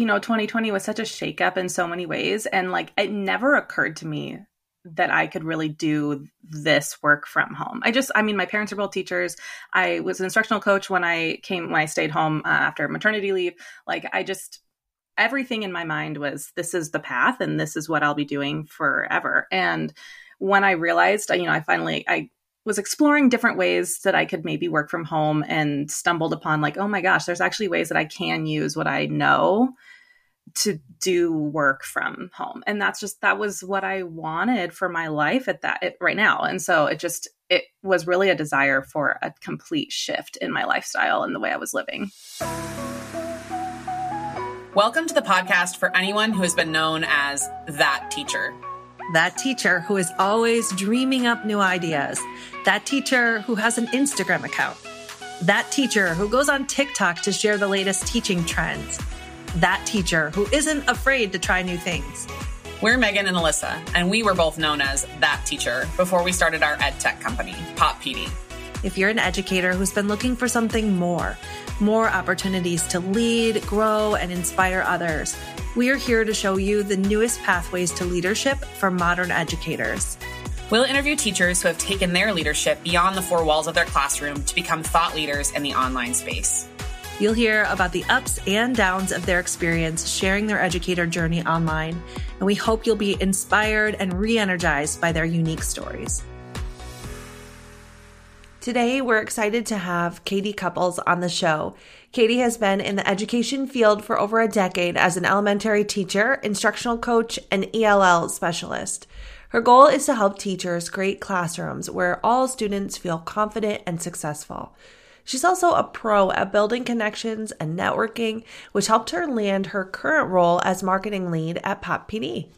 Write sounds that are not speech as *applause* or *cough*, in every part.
you know, 2020 was such a shakeup in so many ways. And like, it never occurred to me that I could really do this work from home. I just, I mean, my parents are both teachers. I was an instructional coach when I came, when I stayed home uh, after maternity leave. Like, I just, everything in my mind was this is the path and this is what I'll be doing forever. And when I realized, you know, I finally, I was exploring different ways that I could maybe work from home and stumbled upon like, oh my gosh, there's actually ways that I can use what I know to do work from home. And that's just that was what i wanted for my life at that it, right now. And so it just it was really a desire for a complete shift in my lifestyle and the way i was living. Welcome to the podcast for anyone who has been known as that teacher that teacher who is always dreaming up new ideas that teacher who has an instagram account that teacher who goes on tiktok to share the latest teaching trends that teacher who isn't afraid to try new things. We're Megan and Alyssa, and we were both known as that teacher before we started our ed tech company, Pop PD. If you're an educator who's been looking for something more, more opportunities to lead, grow, and inspire others, we are here to show you the newest pathways to leadership for modern educators. We'll interview teachers who have taken their leadership beyond the four walls of their classroom to become thought leaders in the online space. You'll hear about the ups and downs of their experience sharing their educator journey online, and we hope you'll be inspired and re energized by their unique stories. Today, we're excited to have Caitie Cupples on the show. Caitie has been in the education field for over a decade as an elementary teacher, instructional coach, and ELL specialist. Her goal is to help teachers create classrooms where all students feel confident and successful. She's also a pro at building connections and networking, which helped her land her current role as marketing lead at Pop PD.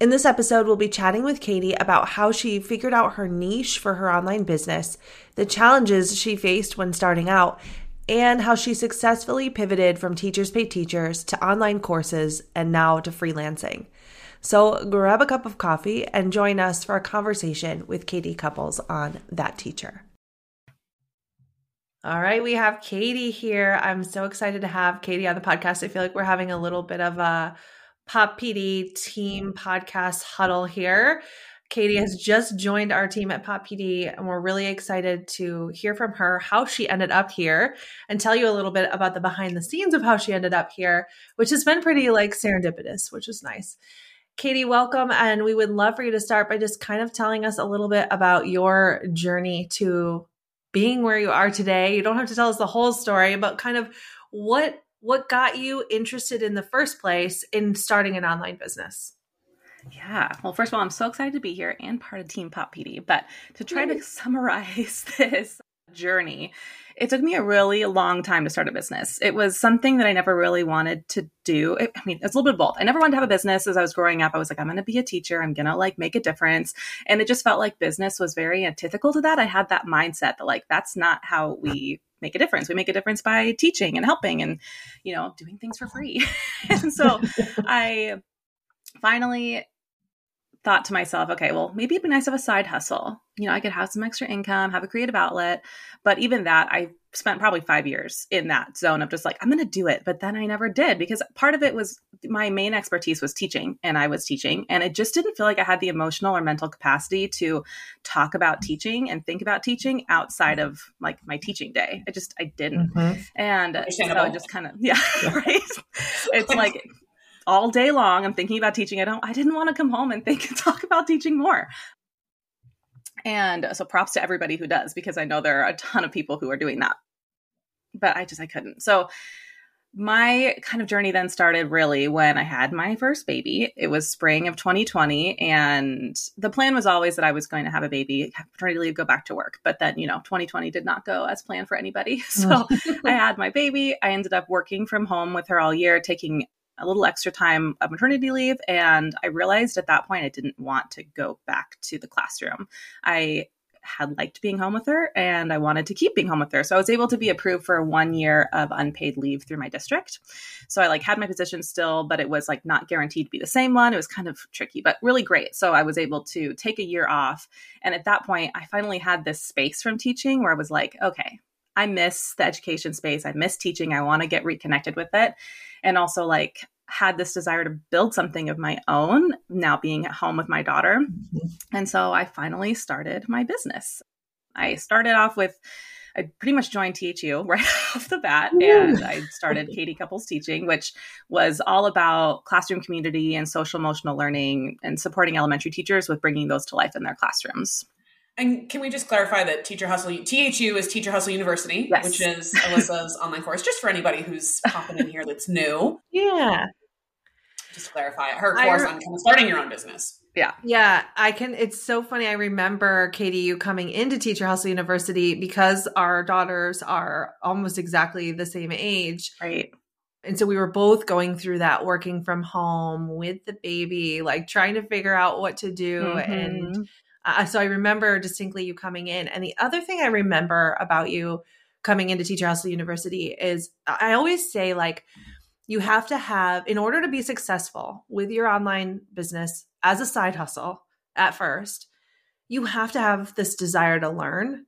In this episode, we'll be chatting with Caitie about how she figured out her niche for her online business, the challenges she faced when starting out, and how she successfully pivoted from Teachers Pay Teachers to online courses and now to freelancing. So grab a cup of coffee and join us for a conversation with Caitie Cupples on That Teacher. All right, we have Caitie here. I'm so excited to have Caitie on the podcast. I feel like we're having a little bit of a Pop PD team podcast huddle here. Caitie has just joined our team at Pop PD, and we're really excited to hear from her how she ended up here and tell you a little bit about the behind the scenes of how she ended up here, which has been pretty like serendipitous, which is nice. Caitie, welcome. And we would love for you to start by just kind of telling us a little bit about your journey to being where you are today. You don't have to tell us the whole story, but kind of what what got you interested in the first place in starting an online business? Yeah. Well, first of all, I'm so excited to be here and part of Team Pop PD. But to try to *laughs* summarize this journey, it took me a really long time to start a business. It was something that I never really wanted to do. I mean, it's a little bit of both. I never wanted to have a business as I was growing up. I was like, I'm going to be a teacher. I'm going to like make a difference. And it just felt like business was very antithetical to that. I had that mindset that like, that's not how we make a difference. We make a difference by teaching and helping and, you know, doing things for free. *laughs* and so *laughs* I finally thought to myself, okay, well, maybe it'd be nice to have a side hustle. You know, I could have some extra income, have a creative outlet. But even that, I spent probably five years in that zone of just like, I'm going to do it. But then I never did because part of it was my main expertise was teaching and I was teaching. And it just didn't feel like I had the emotional or mental capacity to talk about teaching and think about teaching outside of like my teaching day. I just, I didn't. Mm-hmm. And so I just kind of, yeah, *laughs* right. it's like, all day long. I'm thinking about teaching. I don't, I didn't want to come home and think and *laughs* talk about teaching more. And so props to everybody who does, because I know there are a ton of people who are doing that. But I just, I couldn't. So my kind of journey then started really when I had my first baby. It was spring of 2020. And the plan was always that I was going to have a baby, have paternity leave, go back to work. But then, you know, 2020 did not go as planned for anybody. *laughs* So mm. I had my baby. I ended up working from home with her all year, taking a little extra time of maternity leave. And I realized at that point I didn't want to go back to the classroom. I had liked being home with her and I wanted to keep being home with her. So I was able to be approved for one year of unpaid leave through my district. So I like had my position still, but it was like not guaranteed to be the same one. It was kind of tricky, but really great. So I was able to take a year off. And at that point, I finally had this space from teaching where I was like, okay, I miss the education space. I miss teaching. I want to get reconnected with it. And also, like, had this desire to build something of my own now being at home with my daughter. Mm-hmm. And so I finally started my business. I started off with I pretty much joined THU *laughs* right off the bat, and I started Caitie Cupples Teaching, which was all about classroom community and social emotional learning and supporting elementary teachers with bringing those to life in their classrooms. And can we just clarify that Teacher Hustle, THU is Teacher Hustle University, yes. which is Alyssa's *laughs* online course, just for anybody who's popping in here that's new. Yeah. Just clarify her course re- on kind of starting your own business. Yeah. Yeah. I can, it's so funny. I remember, Caitie, you coming into Teacher Hustle University because our daughters are almost exactly the same age. Right. And so we were both going through that working from home with the baby, like trying to figure out what to do. Mm-hmm. And uh, so I remember distinctly you coming in. And the other thing I remember about you coming into Teacher Hustle University is I always say, like, you have to have, in order to be successful with your online business as a side hustle at first, you have to have this desire to learn.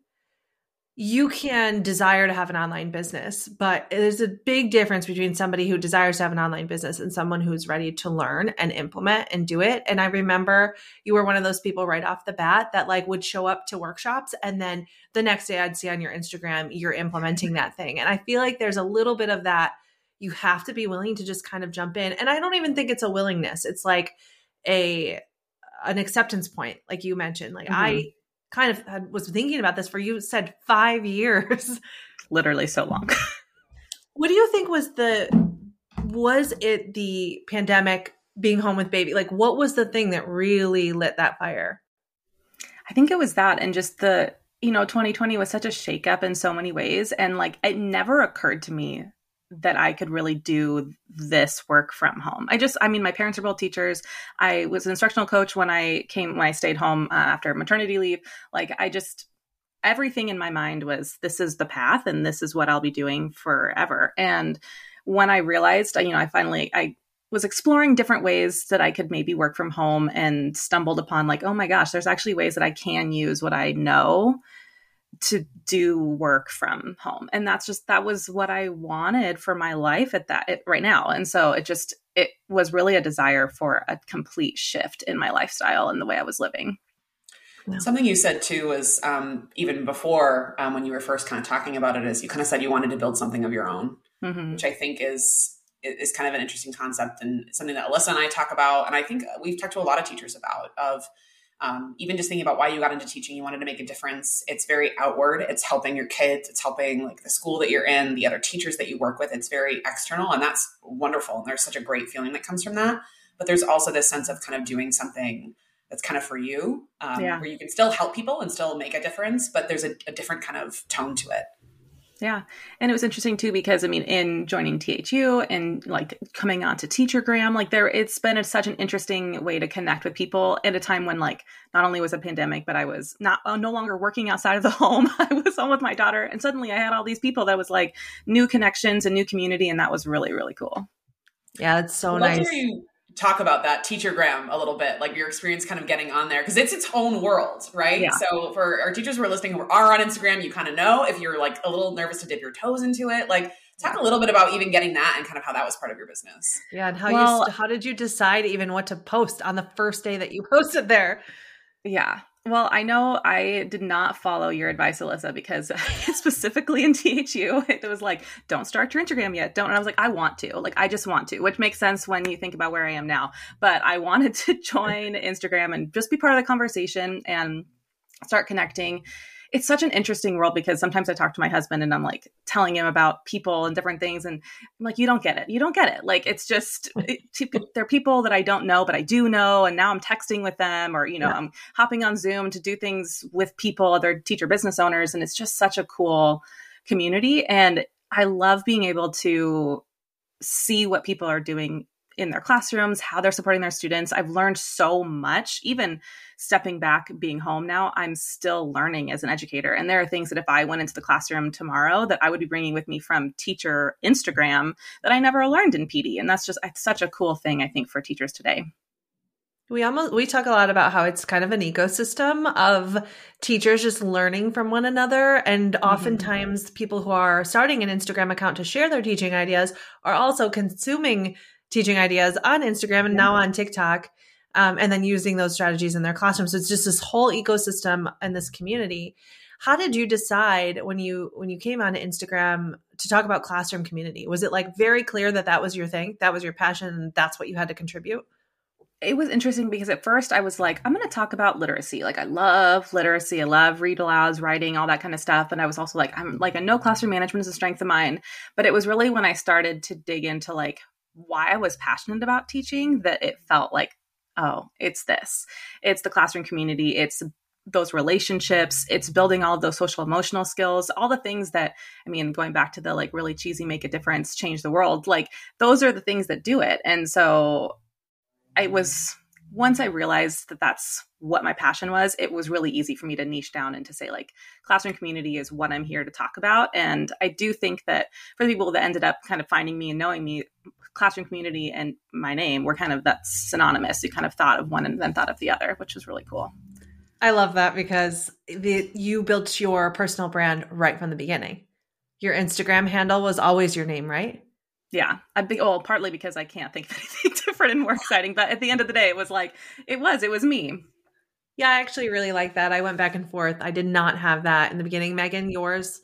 You can desire to have an online business, but there's a big difference between somebody who desires to have an online business and someone who's ready to learn and implement and do it. And I remember you were one of those people right off the bat that like would show up to workshops and then the next day I'd see on your Instagram you're implementing that thing. And I feel like there's a little bit of that you have to be willing to just kind of jump in. And I don't even think it's a willingness. It's like a an acceptance point, like you mentioned. Like mm-hmm. I kind of had, was thinking about this for you said five years, *laughs* literally so long. *laughs* what do you think was the was it the pandemic being home with baby? Like what was the thing that really lit that fire? I think it was that and just the you know 2020 was such a shakeup in so many ways and like it never occurred to me that I could really do this work from home. I just, I mean, my parents are both teachers. I was an instructional coach when I came, when I stayed home uh, after maternity leave. Like, I just, everything in my mind was this is the path and this is what I'll be doing forever. And when I realized, you know, I finally, I, was exploring different ways that I could maybe work from home and stumbled upon like, oh my gosh, there's actually ways that I can use what I know to do work from home. And that's just that was what i wanted for my life at that it, right now. And so it just it was really a desire for a complete shift in my lifestyle and the way i was living. Something you said too was um, even before um, when you were first kind of talking about it is you kind of said you wanted to build something of your own, mm-hmm. which I think is is kind of an interesting concept and something that Alyssa and I talk about, and I think we've talked to a lot of teachers about of um, even just thinking about why you got into teaching you wanted to make a difference. It's very outward. It's helping your kids. It's helping like the school that you're in the other teachers that you work with. It's very external and that's wonderful. And there's such a great feeling that comes from that. But there's also this sense of kind of doing something that's kind of for you um, yeah. where you can still help people and still make a difference but there's a, a different kind of tone to it yeah. And it was interesting too because I mean in joining THU and like coming on to Teachergram, like there it's been a, such an interesting way to connect with people at a time when like not only was a pandemic, but I was not uh, no longer working outside of the *laughs* home. I was home with my daughter and suddenly I had all these people that was like new connections and new community and that was really really cool. Yeah, it's so nice talk about that teachergram a little bit like your experience kind of getting on there because it's its own world right? Yeah. so for our teachers who are listening who are on instagram you kind of know if you're like a little nervous to dip your toes into it like talk a little bit about even getting that and kind of how that was part of your business. Yeah and how well, you how did you decide even what to post on the first day that you *laughs* posted there? Yeah well, I know I did not follow your advice, Alyssa, because *laughs* specifically in THU, it was like, don't start your Instagram yet. Don't. And I was like, I want to. Like, I just want to, which makes sense when you think about where I am now. But I wanted *laughs* to join Instagram and just be part of the conversation and start connecting it's such an interesting world because sometimes I talk to my husband and I'm like telling him about people and different things, and I'm like, you don't get it. You don't get it. Like it's just *laughs* it, they're people that I don't know, but I do know, and now I'm texting with them, or you know, yeah. I'm hopping on Zoom to do things with people, other teacher business owners, and it's just such a cool community. And I love being able to see what people are doing in their classrooms, how they're supporting their students. I've learned so much, even stepping back, being home now, I'm still learning as an educator. And there are things that if I went into the classroom tomorrow that I would be bringing with me from teacher Instagram that I never learned in PD. And that's just such a cool thing, I think, for teachers today. We almost we talk a lot about how it's kind of an ecosystem of teachers just learning from one another and mm-hmm. oftentimes people who are starting an Instagram account to share their teaching ideas are also consuming teaching ideas on Instagram and yeah. now on TikTok. Um, and then using those strategies in their classrooms. So it's just this whole ecosystem and this community. How did you decide when you when you came on Instagram to talk about classroom community? Was it like very clear that that was your thing, that was your passion, and that's what you had to contribute? it was interesting because at first I was like, I'm going to talk about literacy. Like, I love literacy. I love read alouds, writing, all that kind of stuff. And I was also like, I'm like, I know classroom management is a strength of mine. But it was really when I started to dig into like why I was passionate about teaching that it felt like, oh, it's this. It's the classroom community. It's those relationships it's building all of those social emotional skills all the things that i mean going back to the like really cheesy make a difference change the world like those are the things that do it and so I was once I realized that that's what my passion was, it was really easy for me to niche down and to say like classroom community is what I'm here to talk about. And I do think that for the people that ended up kind of finding me and knowing me, classroom community and my name were kind of that's synonymous. You kind of thought of one and then thought of the other, which was really cool. I love that because the, you built your personal brand right from the beginning. Your Instagram handle was always your name, right? Yeah i think well partly because i can't think of *laughs* anything different and more exciting but at the end of the day it was like it was it was me. Yeah i actually really like that. I went back and forth. I did not have that in the beginning. Megan yours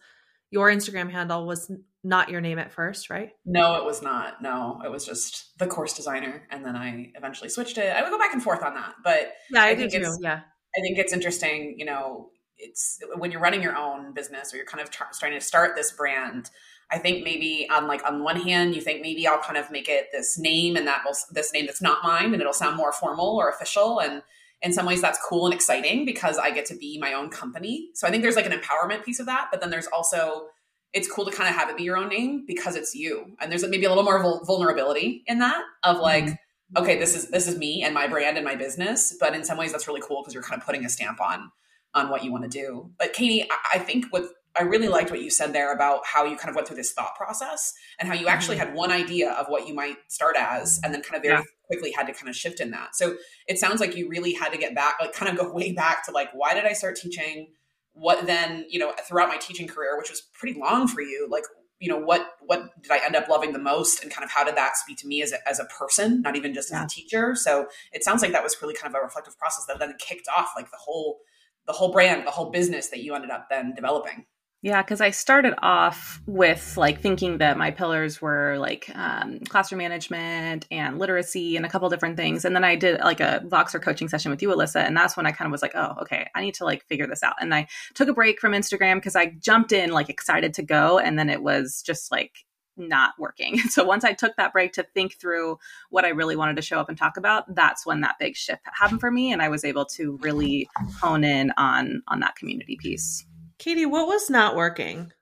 your instagram handle was not your name at first right? No it was not. No it was just the course designer and then i eventually switched it. I would go back and forth on that but yeah i, I think it's yeah. I think it's interesting you know it's when you're running your own business or you're kind of trying to start this brand I think maybe on like on one hand, you think maybe I'll kind of make it this name and that will this name that's not mine and it'll sound more formal or official. And in some ways that's cool and exciting because I get to be my own company. So I think there's like an empowerment piece of that, but then there's also it's cool to kind of have it be your own name because it's you. And there's maybe a little more vul- vulnerability in that of like, mm-hmm. okay, this is this is me and my brand and my business. But in some ways that's really cool because you're kind of putting a stamp on on what you want to do. But Caitie, I, I think with I really liked what you said there about how you kind of went through this thought process and how you actually mm-hmm. had one idea of what you might start as and then kind of very yeah. quickly had to kind of shift in that. So it sounds like you really had to get back, like kind of go *laughs* way back to like, why did I start teaching? What then, you know, throughout my teaching career, which was pretty long for you, like, you know, what what did I end up loving the most and kind of how did that speak to me as a, as a person, not even just yeah. as a teacher? So it sounds like that was really kind of a reflective process that then kicked off like the whole the whole brand, the whole business that you ended up then developing. Yeah, because I started off with like thinking that my pillars were like um, classroom management and literacy and a couple different things. And then I did like a Voxer coaching session with you, Alyssa. And that's when I kind of was like, oh, okay, I need to like figure this out. And I took a break from Instagram because I jumped in like excited to go. And then it was just like not working. *laughs* So once I took that break to think through what I really wanted to show up and talk about, that's when that big shift happened for me. And I was able to really hone in on on that community piece. Caitie, what was not working?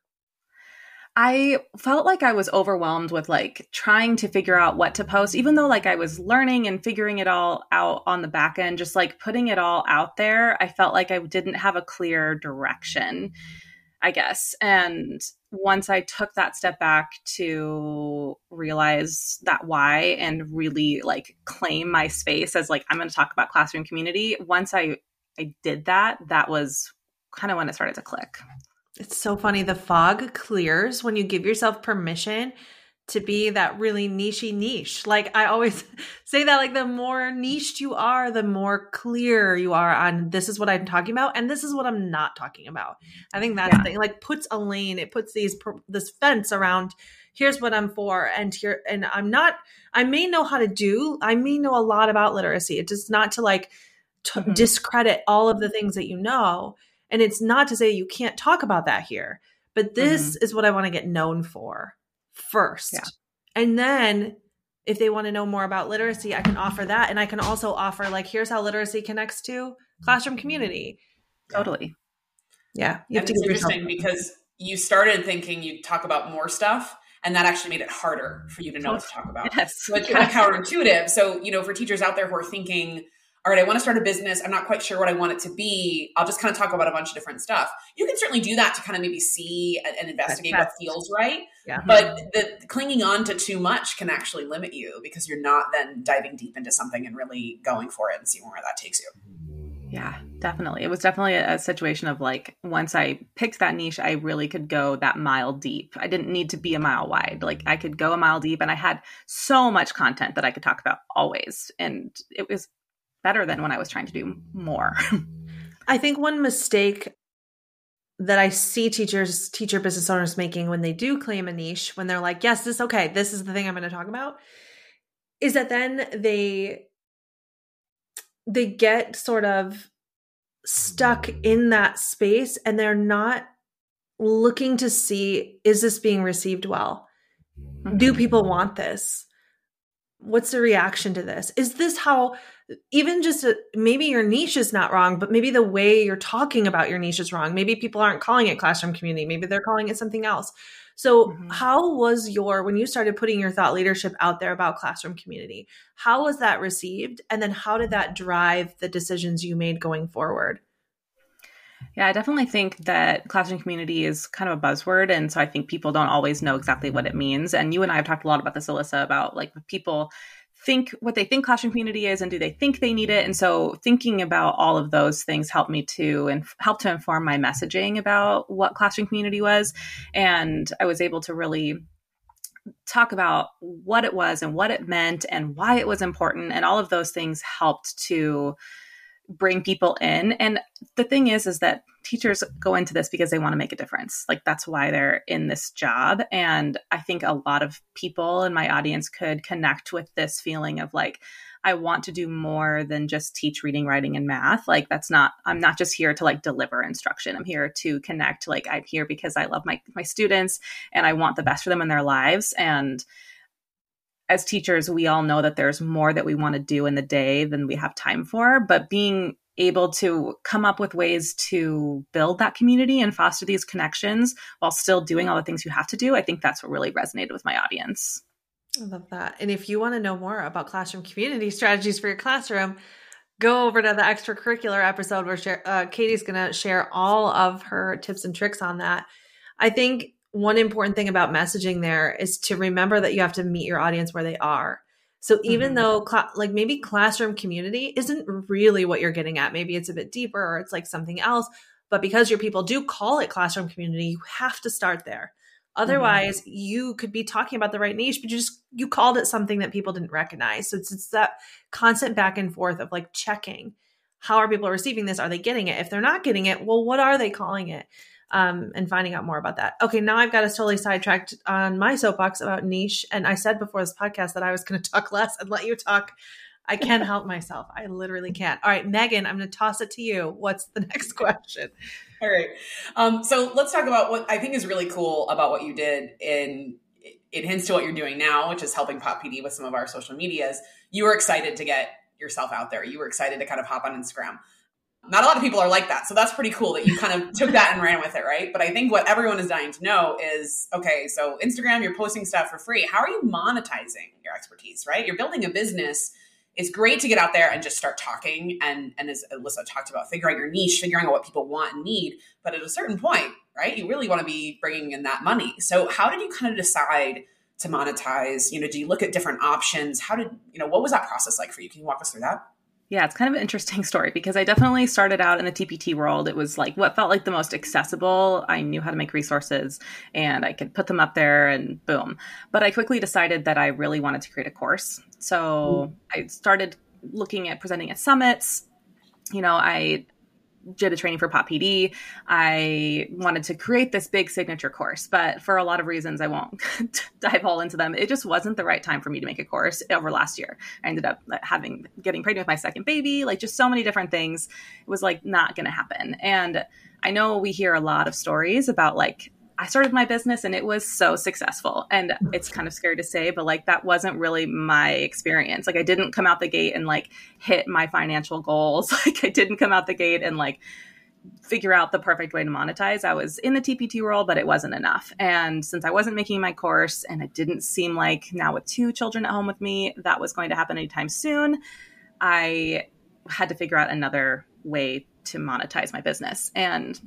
I felt like I was overwhelmed with like trying to figure out what to post, even though like I was learning and figuring it all out on the back end, just like putting it all out there. I felt like I didn't have a clear direction, I guess. And once I took that step back to realize that why and really like claim my space as like, I'm going to talk about classroom community, once I, I did that, that was kind of when it started to click. It's so funny. The fog clears when you give yourself permission to be that really nichey niche. Like I always *laughs* say that like the more niched you are, the more clear you are on this is what I'm talking about and this is what I'm not talking about. I think that's yeah. the thing. Like puts a lane, it puts these this fence around here's what I'm for and here and I'm not I may know how to do, I may know a lot about literacy. It does not to like to mm-hmm. discredit all of the things that you know and it's not to say you can't talk about that here, but this mm-hmm. is what I want to get known for first. Yeah. And then if they want to know more about literacy, I can offer that. And I can also offer, like, here's how literacy connects to classroom community. Totally. Yeah. You have and to it's interesting because you started thinking you'd talk about more stuff and that actually made it harder for you to know what to talk about. *laughs* Yes. So it's kind of counterintuitive. So, you know, for teachers out there who are thinking, all right, I want to start a business. I'm not quite sure what I want it to be. I'll just kind of talk about a bunch of different stuff. You can certainly do that to kind of maybe see and, investigate what feels right. Yeah. But the clinging on to too much can actually limit you because you're not then diving deep into something and really going for it and seeing where that takes you. Yeah, definitely. It was definitely a, a, situation of like once I picked that niche, I really could go that mile deep. I didn't need to be a mile wide. Like I could go a mile deep and I had so much content that I could talk about always. And it was better than when I was trying to do more. *laughs* I think one mistake that I see teachers, teacher business owners making when they do claim a niche, when they're like, yes, this is okay, this is the thing I'm going to talk about, is that then they they get sort of stuck in that space and they're not looking to see is this being received well? Do mm-hmm. people want this? What's the reaction to this? Is this how even just a, maybe your niche is not wrong, but maybe the way you're talking about your niche is wrong. Maybe people aren't calling it classroom community. Maybe they're calling it something else. So, mm-hmm. how was your, when you started putting your thought leadership out there about classroom community, how was that received? And then how did that drive the decisions you made going forward? Yeah, I definitely think that classroom community is kind of a buzzword. And so I think people don't always know exactly what it means. And you and I have talked a lot about this, Alyssa, about like people think what they think classroom community is and do they think they need it? And so thinking about all of those things helped me to and help to inform my messaging about what classroom community was. And i was able to really talk about what it was and what it meant and why it was important. And all of those things helped to bring people in. And the thing is is that teachers go into this because they want to make a difference. Like that's why they're in this job. And i think a lot of people in my audience could connect with this feeling of like i want to do more than just teach reading writing and math. Like that's not i'm not just here to like deliver instruction. I'm here to connect. Like i'm here because i love my my students and i want the best for them in their lives. And as teachers, we all know that there's more that we want to do in the day than we have time for. But being able to come up with ways to build that community and foster these connections while still doing all the things you have to do, I think that's what really resonated with my audience. I love that. And if you want to know more about classroom community strategies for your classroom, go over to the extracurricular episode where uh, Caitie's going to share all of her tips and tricks on that. I think one important thing about messaging there is to remember that you have to meet your audience where they are. So even mm-hmm. though cl- like maybe classroom community isn't really what you're getting at, maybe it's a bit deeper or it's like something else, but because your people do call it classroom community, you have to start there. Otherwise, mm-hmm. you could be talking about the right niche, but you just you called it something that people didn't recognize. So it's, it's that constant back and forth of like checking how are people receiving this? Are they getting it? If they're not getting it, well, what are they calling it? Um, and finding out more about that. Okay, now I've got us totally sidetracked on my soapbox about niche. And I said before this podcast that I was going *laughs* to talk less and let you talk. I can't help myself. I literally can't. All right, Megan, I'm going to toss it to you. What's the *laughs* next question? All right. Um, so let's talk about what I think is really cool about what you did in it hints to what you're doing now, which is helping Pop PD with some of our social medias. You were excited to get yourself out there. You were excited to kind of hop on Instagram not a lot of people are like that. So that's pretty cool that you kind of *laughs* took that and ran with it, right? But I think what everyone is dying to know is okay, so Instagram, you're posting stuff for free. How are you monetizing your expertise, right? You're building a business. It's great to get out there and just start talking. And, and as Alyssa talked about, figuring out your niche, figuring out what people want and need. But at a certain point, right, you really want to be bringing in that money. So how did you kind of decide to monetize? You know, do you look at different options? How did, you know, what was that process like for you? Can you walk us through that? Yeah, it's kind of an interesting *laughs* story because I definitely started out in the TPT world. It was like what felt like the most accessible. I knew how to make resources and I could put them up there and boom. But I quickly decided that I really wanted to create a course. So mm. I started looking at presenting at summits. You know, I did a training for Pop PD. I wanted to create this big signature course, but for a lot of reasons, I won't *laughs* dive all into them. It just wasn't the right time for me to make a course over last year. I ended up having getting pregnant with my second baby, like just so many different things. It was like not going to happen. And I know we hear a lot of stories about like I started my business and it was so successful. And it's kind of scary to say, but like that wasn't really my experience. Like I didn't come out the gate and like hit my financial goals. *laughs* Like I didn't come out the gate and like figure out the perfect way to monetize. I was in the TPT world, but it wasn't enough. And since I wasn't making my course and it didn't seem like now with two children at home with me, that was going to happen anytime soon, I had to figure out another way to monetize my business. And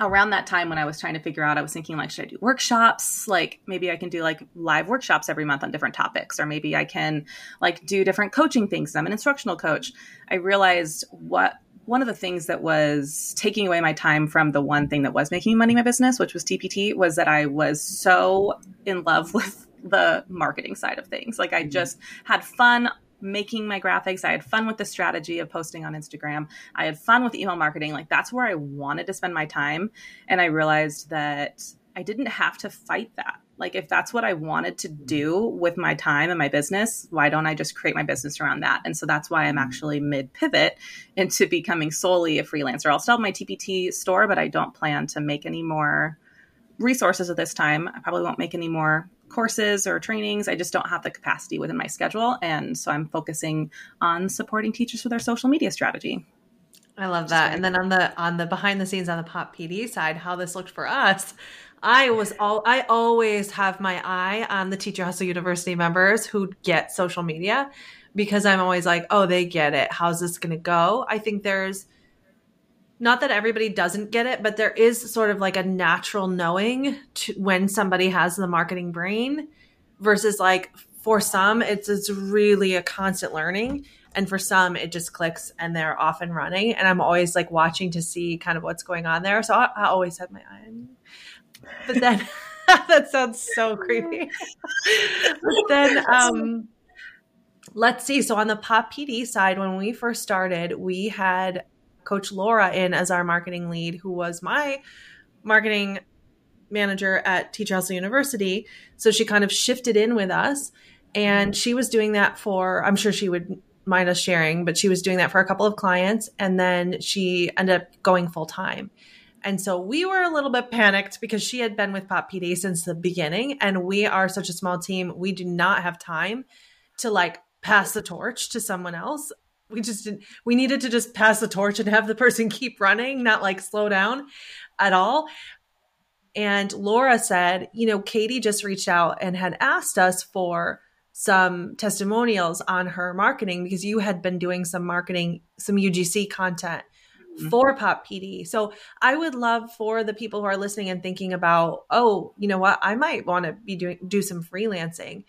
around that time when I was trying to figure out, I was thinking like, should I do workshops? Like maybe I can do like live workshops every month on different topics, or maybe I can like do different coaching things. I'm an instructional coach. I realized what one of the things that was taking away my time from the one thing that was making money in my business, which was TPT, was that I was so in love *laughs* with the marketing side of things. Like I mm-hmm. just had fun making my graphics. I had fun with the strategy of posting on Instagram. I had fun with email marketing. Like that's where I wanted to spend my time. And I realized that I didn't have to fight that. Like if that's what I wanted to mm-hmm. do with my time and my business, why don't I just create my business around that? And so that's why I'm mm-hmm. actually mid pivot into becoming solely a freelancer. I'll still have my TPT store, but I don't plan to make any more resources at this time. I probably won't make any more courses or trainings. I just don't have the capacity within my schedule. And so I'm focusing on supporting teachers with their social media strategy. I love that. And then on the on the behind the scenes on the pop PD side, how this looked for us, I was all I always have my eye on the Teacher Hustle University members who get social media because I'm always like, oh, they get it. How's this going to go? I think there's not that everybody doesn't get it, but there is sort of like a natural knowing to, when somebody has the marketing brain versus like for some, it's it's really a constant learning. And for some, it just clicks and they're off and running. And I'm always like watching to see kind of what's going on there. So I, I always have my eye on But then *laughs* that sounds so creepy. but then um let's see. So on the Pop PD side, when we first started, we had Coach Laura in as our marketing lead, who was my marketing manager at Teacher Hustle University. So she kind of shifted in with us. And she was doing that for, I'm sure she would mind us sharing, but she was doing that for a couple of clients. And then she ended up going full time. And so we were a little bit panicked because she had been with Pop PD since the beginning. And we are such a small team. We do not have time to like pass the torch to someone else we just didn't we needed to just pass the torch and have the person *laughs* keep running not like slow down at all. And laura said you know caitie just reached out and had asked us for some testimonials on her marketing because you had been doing some marketing some ugc content mm-hmm. for pop pd so i would love for the people who are listening and thinking about oh you know what? I might want to be doing do some freelancing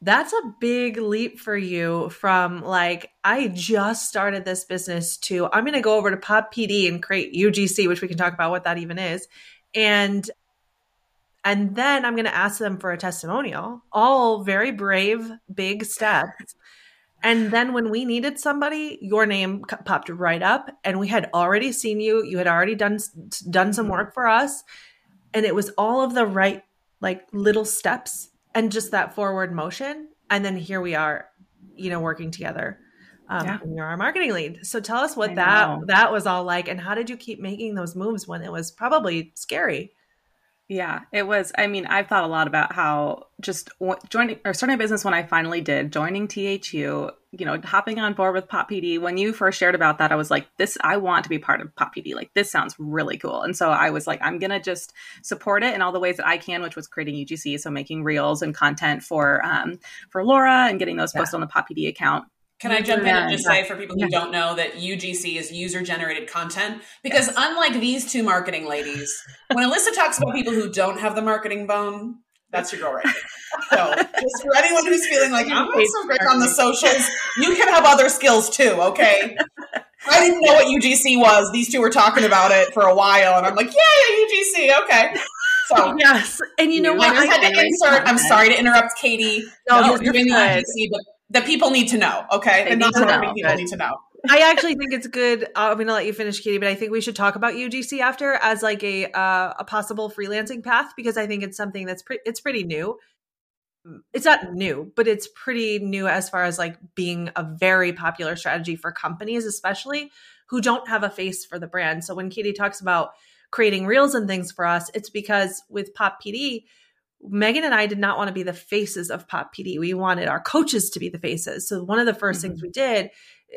that's a big leap for you from like i just started this business to i'm going to go over to pop pd and create ugc which we can talk about what that even is. And and then i'm going to ask them for a testimonial. All very brave big steps. And then when we needed somebody your name popped right up and we had already seen you. You had already done done some work for us. And it was all of the right like little steps and just that forward motion and then here we are you know working together um, yeah. you're our marketing lead so tell us what I that know. that was all like and how did you keep making those moves when it was probably scary yeah, it was. I mean, I've thought a lot about how just joining or starting a business when I finally did, joining THU, you know, hopping on board with Pop PD. When you first shared about that, I was like, this, I want to be part of Pop PD. Like, this sounds really cool. And so I was like, I'm going to just support it in all the ways that I can, which was creating UGC. So making reels and content for, um, for Laura and getting those yeah. posted on the Pop PD account. Can I jump in and just say for people who don't know that UGC is user generated content? Because yes. unlike these two marketing ladies, when Alyssa talks about people who don't have the marketing bone, that's your girl right there. So just for anyone who's feeling like I'm not so great on the socials, you can have other skills too, okay? I didn't know what UGC was. These two were talking about it for a while, and I'm like, yeah, yeah, UGC, okay. So yes, and you know what? I had to insert. I'm sorry to interrupt, Caitie. No, you're doing the UGC, but the people need to know. Okay, they the people need to know. I actually think it's good. Uh, I'm going to let you finish, Caitie, but I think we should talk about UGC after as like a uh, a possible freelancing path because I think it's something that's pretty. It's pretty new. It's not new, but it's pretty new as far as like being a very popular strategy for companies, especially who don't have a face for the brand. So when Caitie talks about creating reels and things for us, it's because with Pop PD, Megan and I did not want to be the faces of Pop PD. We wanted our coaches to be the faces. So one of the 1st mm-hmm. things we did,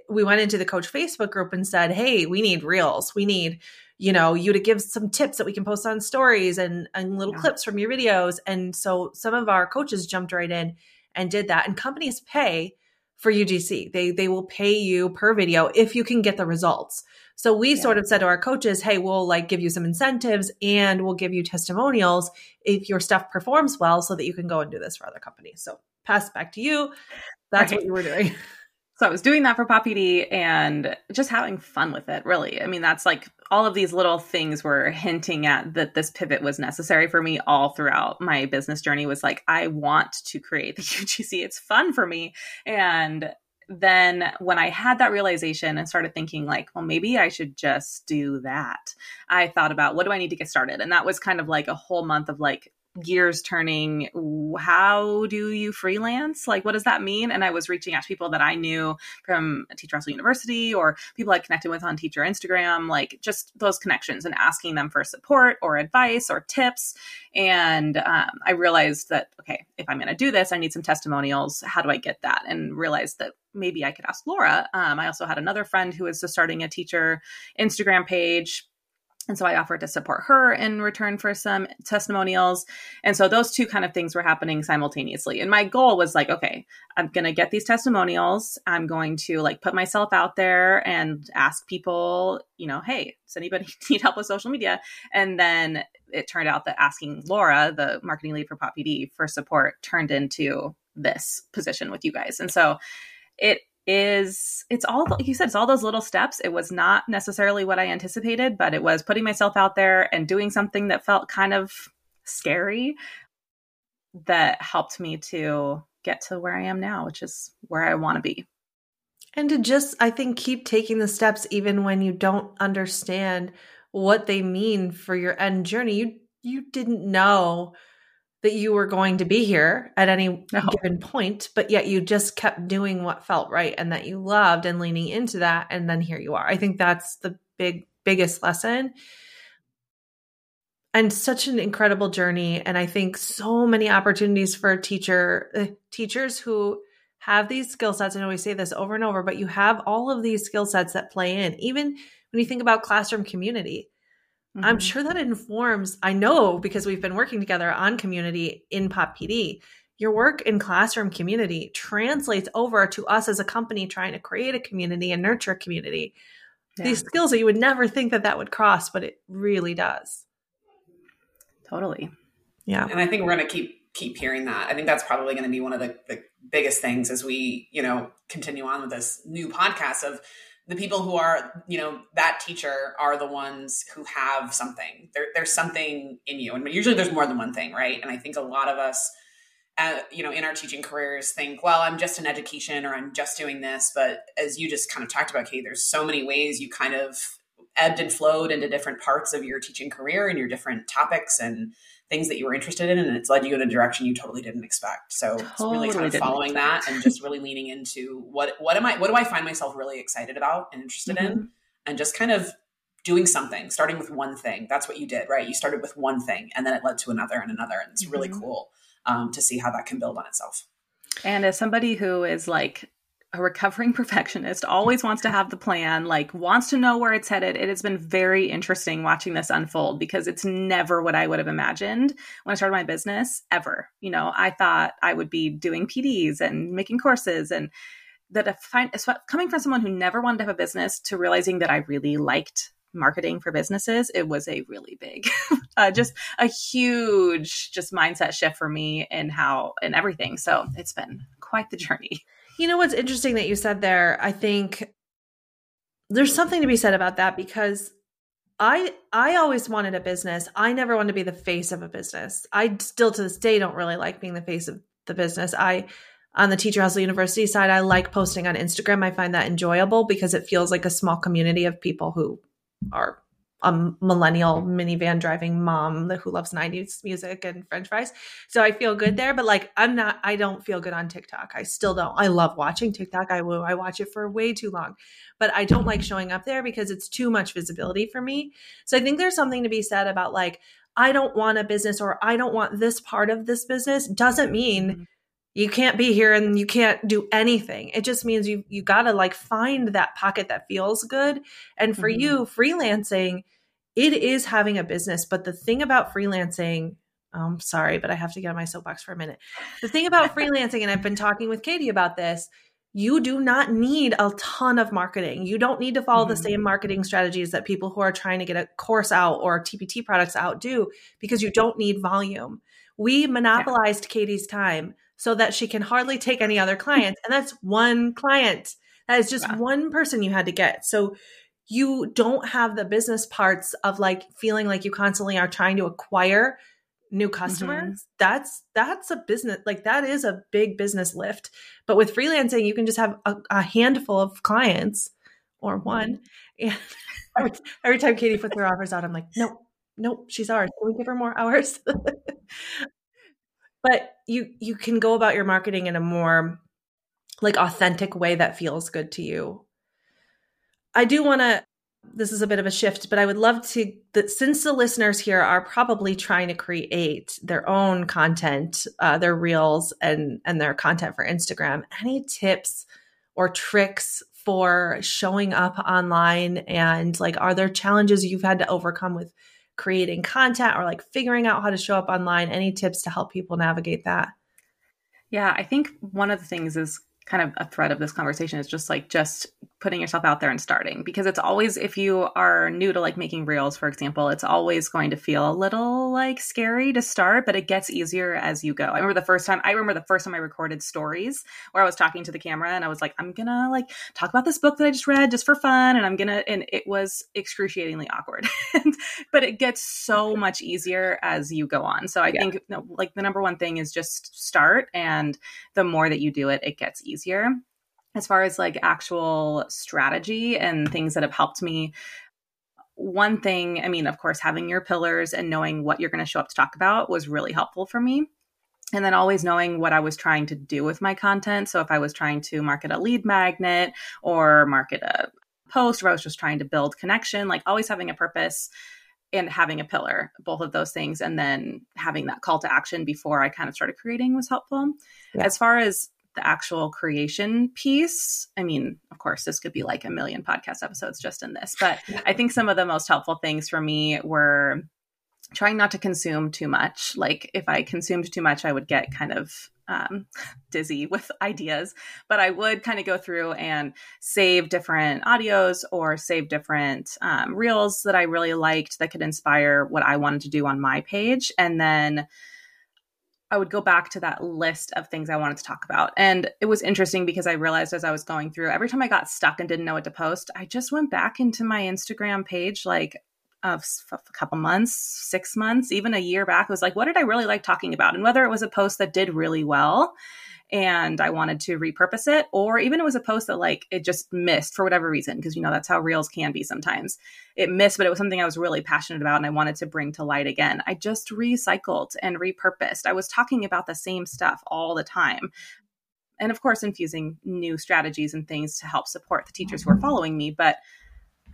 we went into the coach Facebook group and said, "Hey, we need reels. We need, you know, you to give some tips that we can post on stories and and little yeah. clips from your videos." And so some of our coaches jumped right in and did that. And companies pay for UGC. They they will pay you per video if you can get the results. So we yeah. sort of said to our coaches, hey, we'll like give you some incentives and we'll give you testimonials if your stuff performs well so that you can go and do this for other companies. So pass back to you. That's right. what you were doing. *laughs* So I was doing that for Pop PD and just having fun with it, really. I mean, that's like all of these little things were hinting at that this pivot was necessary for me all throughout my business journey was like, I want to create the *laughs* UGC. It's fun for me. And then when I had that realization and started thinking, like, well, maybe I should just do that, I thought about what do I need to get started? And that was kind of like a whole month of like gears turning how do you freelance? Like what does that mean? And i was reaching out to people that i knew from teacher hustle university or people i connected with on teacher instagram like just those connections and asking them for support or advice or tips. And um, i realized that okay if i'm going to do this i need some testimonials. How do i get that? And realized that maybe i could ask laura. Um, i also had another friend who was just starting a teacher instagram page and so I offered to support her in return for some testimonials. And so those two kind of things were happening simultaneously. And my goal was like, okay, I'm going to get these testimonials. I'm going to like put myself out there and ask people, you know, hey, does anybody *laughs* need help with social media? And then it turned out that asking Laura, the marketing lead for Pop PD, for support turned into this position with you guys. And so it is it's all like you said it's all those little steps. It was not necessarily what i anticipated but it was putting myself out there and doing something that felt kind of scary that helped me to get to where i am now which is where i want to be. And to just i think keep taking the steps even when you don't understand what they mean for your end journey. You you didn't know that you were going to be here at any no. given point, but yet you just kept doing what felt right and that you loved and leaning into that. And then here you are. I think that's the big, biggest lesson. And such an incredible journey. And I think so many opportunities for teacher uh, teachers who have these skill sets. And I always say this over and over, but you have all of these skill sets that play in. Even when you think about classroom community, Mm-hmm. I'm sure that informs, I know because we've been working together on community in Pop PD. Your work in classroom community translates over to us as a company trying to create a community and nurture a community. Yeah. These skills that you would never think that that would cross, but it really does. Totally. Yeah. And I think we're going to keep keep hearing that. I think that's probably going to be one of the, the biggest things as we, you know, continue on with this new podcast of the people who are you know that teacher are the ones who have something. There, there's something in you. And usually there's more than one thing right? And i think a lot of us uh, you know in our teaching careers think well i'm just in education or i'm just doing this. But as you just kind of talked about kate there's so many ways you kind of ebbed and flowed into different parts of your teaching career and your different topics and things that you were interested in and it's led you in a direction you totally didn't expect. So totally it's really kind of following that and just really leaning into what what am i what do i find myself really excited about and interested mm-hmm. in and just kind of doing something starting with one thing. That's what you did right? You started with one thing and then it led to another and another and it's really mm-hmm. cool um, to see how that can build on itself. And as somebody who is like a recovering *laughs* perfectionist, always wants to have the plan, like wants to know where it's headed. It has been very interesting watching this unfold because it's never what I would have imagined when I started my business ever. You know, I thought I would be doing PDs and making courses and that I, coming from someone who never wanted to have a business to realizing that I really liked marketing for businesses, it was a really big, *laughs* uh, just a huge, just mindset shift for me and how and everything. So it's been quite the journey. You know what's interesting that you said there? I think there's something to be said about that because I I always wanted a business. I never wanted to be the face of a business. I still to this day don't really like being the face of the business. I on the Teacher Hustle University side, I like posting on Instagram. I find that enjoyable because it feels like a small community of people who are a millennial minivan driving mom who loves 90s music and french fries. So I feel good there, but like I'm not I don't feel good on TikTok. I still don't. I love watching TikTok. I will I watch it for way too long. But I don't like showing up there because it's too much visibility for me. So I think there's something to be said about like I don't want a business or I don't want this part of this business doesn't mean mm-hmm. You can't be here and you can't do anything. It just means you you got to like find that pocket that feels good. And for mm-hmm. you freelancing it is having a business. But the thing about freelancing, I'm um, sorry, but I have to get on my soapbox for a minute. The thing about *laughs* freelancing, and I've been talking with Caitie about this, you do not need a ton of marketing. You don't need to follow mm-hmm. the same marketing strategies that people who are trying to get a course out or TPT products out do because you don't need volume. We monopolized yeah. Caitie's time so that she can hardly take any other clients. And that's one client. That is just yeah. one person you had to get. So you don't have the business parts of like feeling like you constantly are trying to acquire new customers mm-hmm. that's that's a business like that is a big business lift but with freelancing you can just have a, a handful of clients or one *laughs* and every, every time caitie puts her offers out i'm like nope nope she's ours can we give her more hours *laughs* but you you can go about your marketing in a more like authentic way that feels good to you i do want to this is a bit of a shift, but I would love to that since the listeners here are probably trying to create their own content, uh, their reels and and their content for Instagram. Any tips or tricks for showing up online and like are there challenges you've had to overcome with creating content or like figuring out how to show up online? Any tips to help people navigate that? Yeah, I think one of the things is kind of a thread of this conversation is just like just putting yourself out there and starting because it's always if you are new to like making reels for example it's always going to feel a little like scary to start but it gets easier as you go. I remember the first time i remember the first time i recorded stories where i was talking to the camera and i was like i'm gonna like talk about this book that i just read just for fun and i'm gonna and it was excruciatingly awkward. *laughs* But it gets so much easier as you go on. So i yeah. think you know, like the number one thing is just start and the more that you do it it gets easier as far as like actual strategy and things that have helped me one thing i mean of course having your pillars and knowing what you're going to show up to talk about was really helpful for me. And then always knowing what i was trying to do with my content. So if i was trying to market a lead magnet or market a post or i was just trying to build connection like always having a purpose and having a pillar both of those things and then having that call to action before i kind of started creating was helpful. Yeah. as far as the actual creation piece. I mean, of course, this could be like a million podcast episodes just in this, but I think some of the most helpful things for me were trying not to consume too much. Like, if I consumed too much, I would get kind of um, *laughs* dizzy with ideas, but I would kind of go through and save different audios or save different um, reels that I really liked that could inspire what I wanted to do on my page. And then I would go back to that list of things I wanted to talk about. And it was interesting because I realized as I was going through, every time I got stuck and didn't know what to post, I just went back into my Instagram page like of a couple months, six months, even a year back. It was like, what did I really like talking about? And whether it was a post that did really well and I wanted to repurpose it, or even it was a post that like it just missed for whatever reason, because you know that's how reels can be sometimes. It missed, but it was something I was really passionate about and I wanted to bring to light again. I just recycled and repurposed. I was talking about the same stuff all the time. And of course, infusing new strategies and things to help support the teachers who are following me. But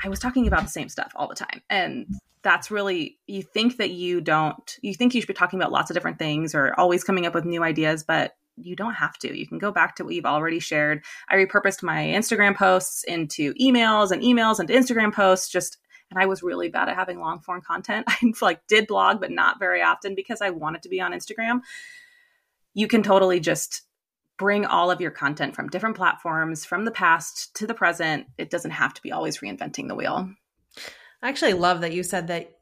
I was talking about the same stuff all the time. And that's really, you think that you don't, you think you should be talking about lots of different things or always coming up with new ideas, but you don't have to. You can go back to what you've already shared. I repurposed my Instagram posts into emails and emails into Instagram posts just and I was really bad at having long form content. *laughs* I like did blog but not very often because I wanted to be on Instagram. You can totally just bring all of your content from different platforms from the past to the present. It doesn't have to be always reinventing the wheel. I actually love that you said that.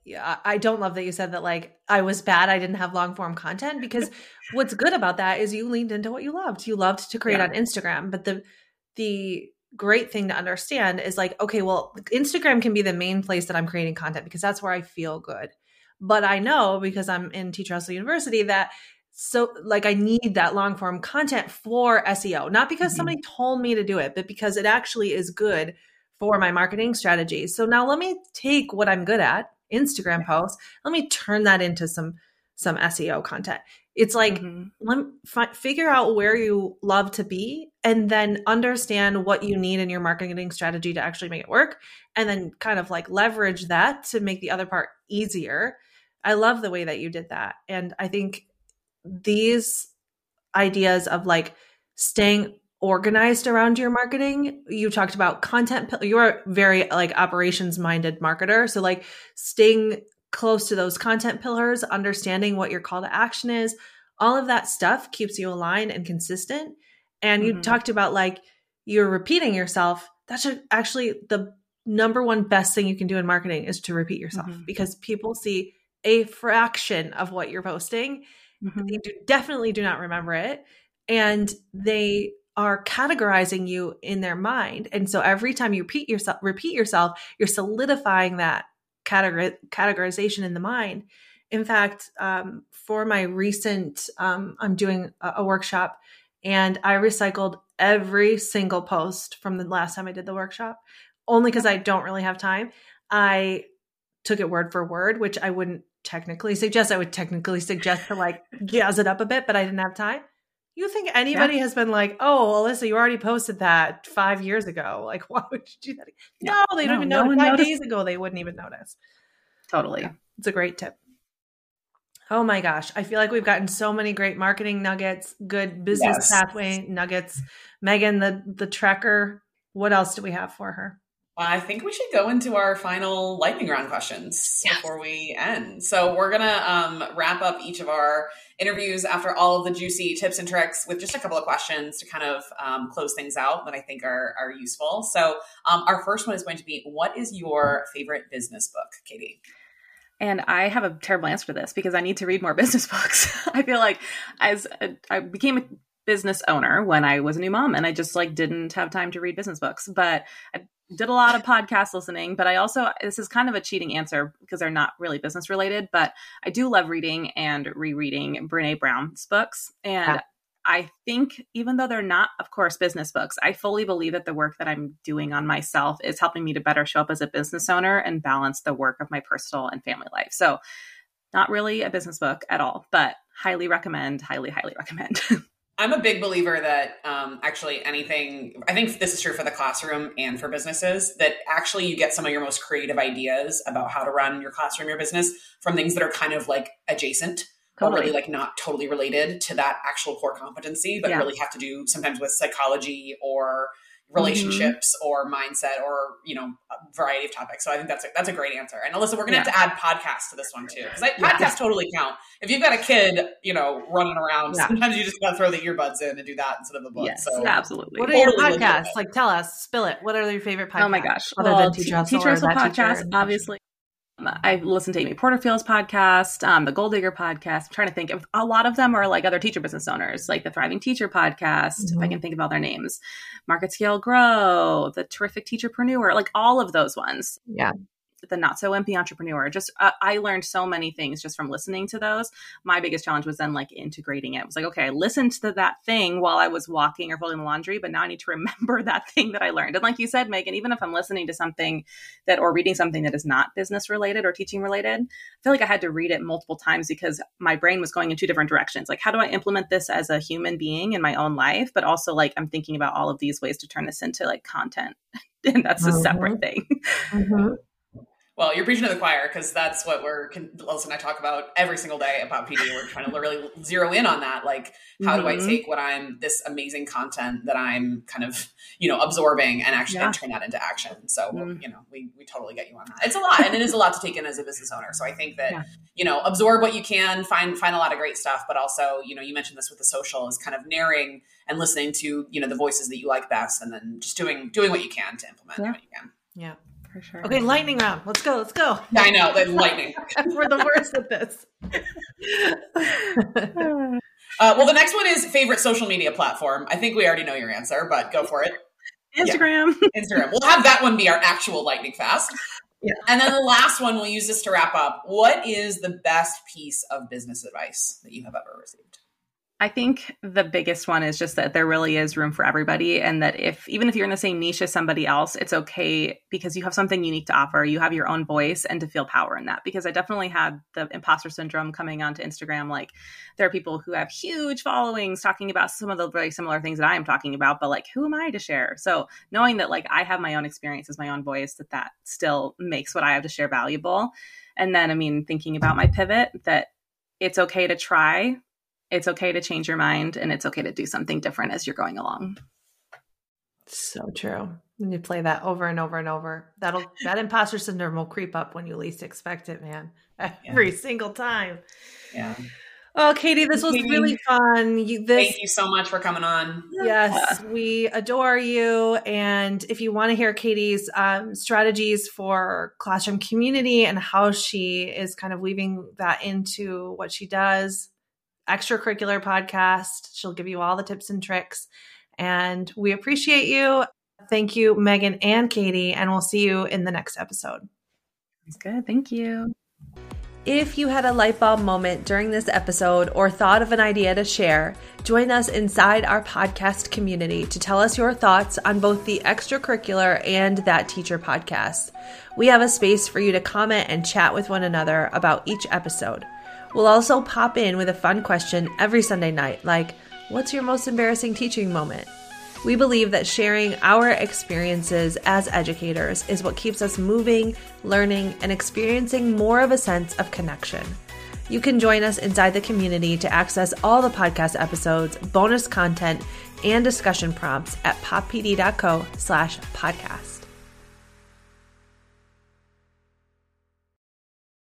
I don't love that you said that, like, I was bad. I didn't have long form content because *laughs* what's good about that is you leaned into what you loved. You loved to create yeah. on Instagram. But the, the, great thing to understand is like, okay, well, Instagram can be the main place that I'm creating content because that's where I feel good. But I know because I'm in Teacher Hustle University that so like I need that long form content for SEO, not because mm-hmm. somebody told me to do it, but because it actually is good for my marketing strategy. So now let me take what I'm good at, Instagram posts, let me turn that into some some SEO content. It's like mm-hmm. let fi- figure out where you love to be and then understand what you need in your marketing strategy to actually make it work and then kind of like leverage that to make the other part easier. I love the way that you did that. And I think these ideas of like staying organized around your marketing. You talked about content. You're very like operations minded marketer. So like staying close to those content pillars, understanding what your call to action is, all of that stuff keeps you aligned and consistent. And you mm-hmm. talked about like you're repeating yourself. That's actually the number one best thing you can do in marketing is to repeat yourself mm-hmm. because people see a fraction of what you're posting. Mm-hmm. They do, definitely do not remember it. And they are categorizing you in their mind. And so every time you repeat yourself, repeat yourself, you're solidifying that categor- categorization in the mind. In fact, um, for my recent, um, I'm doing a, a workshop and I recycled every single post from the last time I did the workshop, only because I don't really have time. I took it word for word, which I wouldn't technically suggest. I would technically suggest to like jazz it up a bit, but I didn't have time. You think anybody yeah. has been like, "Oh, Alyssa, you already posted that five years ago. *laughs* Like, why would you do that?" Yeah. No, they don't no, even know. Five days ago, they wouldn't even notice. Totally, yeah. it's a great tip. Oh my gosh, I feel like we've gotten so many great marketing nuggets, good business yes. pathway nuggets. Megan, the the tracker. What else do we have for her? I think we should go into our final lightning round questions yes. before we end. So we're gonna um, wrap up each of our interviews after all of the juicy tips and tricks with just a couple of questions to kind of um, close things out that I think are, are useful. So um, our first one is going to be, what is your favorite business book, Caitie? And I have a terrible answer for this because I need to read more *laughs* business books. I feel like as a, I became a business owner when I was a new mom and I just like didn't have time to read business books. But I did a lot of podcast listening, but I also this is kind of a cheating answer because they're not really business related, but I do love reading and rereading Brené Brown's books. And yeah. I think even though they're not, of course, business books, I fully believe that the work that I'm doing on myself is helping me to better show up as a business owner and balance the work of my personal and family life. So not really a business book at all, but highly recommend, highly, highly recommend. *laughs* I'm a big believer that um, actually anything, I think this is true for the classroom and for businesses, that actually you get some of your most creative ideas about how to run your classroom, your business from things that are kind of like adjacent totally. or really like not totally related to that actual core competency, but yeah. really have to do sometimes with psychology or relationships mm-hmm. or mindset or you know a variety of topics so i think that's a, that's a great answer and alyssa we're gonna yeah. have to add podcasts to this one too because yeah. podcasts totally count if you've got a kid you know running around yeah. sometimes you just gotta throw the earbuds in and do that instead of a book yes. so absolutely what are totally your podcasts like tell us spill it what are your favorite podcasts oh my gosh other well, than teacher hustle, teacher hustle podcast teacher? obviously I listened to Amy Porterfield's podcast, um, the Goal Digger podcast. I'm trying to think of a lot of them are like other teacher business owners, like the Thriving Teacher podcast, mm-hmm. if I mm-hmm. can think of all their names, Market Scale Grow, the Terrific Teacherpreneur, like all of those ones. Yeah the not so wimpy entrepreneur. Just uh, i learned so many things just from listening to those. My biggest challenge was then like integrating it, it was like okay i listened to that thing while i was walking or folding the laundry but now i need to *laughs* remember that thing that i learned. And like you said megan even if i'm listening to something that or reading something that is not business related or teaching related i feel like i had to read it multiple times because my brain was going in two different directions. Like how do i implement this as a human being in my own life? But also like i'm thinking about all of these ways to turn this into like content. *laughs* And that's a mm-hmm. separate thing. Mm-hmm. Well, you're preaching to the choir because that's what we're, Alyssa and I talk about every single day about PD. We're trying to really zero in on that. Like, how mm-hmm. do I mm-hmm. take what I'm, this amazing content that I'm kind of, you know, absorbing and actually yeah. turn that into action? So, mm. you know, we, we totally get you on that. It's a lot and it is a lot to take in as a business owner. So I think that, yeah. you know, absorb what you can, find, find a lot of great stuff, but also, you know, you mentioned this with the social is kind of narrowing and listening to, you know, the voices that you like best and then just doing, doing what you can to implement yeah. what you can. Yeah for sure. Okay, lightning round. Let's go. Let's go. I know, like lightning. *laughs* We're the worst at this. *laughs* uh, well, the next one is favorite social media platform. I think we already know your answer, but go for it. Instagram. Yeah. *laughs* Instagram. We'll have that one be our actual lightning fast. Yeah. And then the last one, we'll use this to wrap up. What is the best piece of business advice that you have ever received? I think the biggest one is just that there really is room for everybody. And that if, even if you're in the same niche as somebody else, it's okay because you have something unique to offer. You have your own voice and to feel power in that. Because I definitely had the imposter syndrome coming onto Instagram. Like, there are people who have huge followings talking about some of the very similar things that I am talking about, but like, who am I to share? So, knowing that like I have my own experiences, my own voice, that that still makes what I have to share valuable. And then, I mean, thinking about my pivot, that it's okay to try it's okay to change your mind and it's okay to do something different as you're going along. So true. And you play that over and over and over. That'll that imposter syndrome will creep up when you least expect it, man. *laughs* Every yeah. single time. Yeah. Oh, Caitie, this was really fun. You, this, thank you so much for coming on. Yes, yeah. we adore you. And if you want to hear Caitie's um, strategies for classroom community and how she is kind of weaving that into what she does, extracurricular podcast. She'll give you all the tips and tricks. And we appreciate you. Thank you, Megan and Caitie, and we'll see you in the next episode. That's good. Thank you. If you had a light bulb moment during this episode or thought of an idea to share, join us inside our podcast community to tell us your thoughts on both the extracurricular and that teacher podcast. We have a space for you to comment and chat with one another about each episode. We'll also pop in with a fun question every Sunday night, like, What's your most embarrassing teaching moment? We believe that sharing our experiences as educators is what keeps us moving, learning, and experiencing more of a sense of connection. You can join us inside the community to access all the podcast episodes, bonus content, and discussion prompts at poppd.co slash podcast.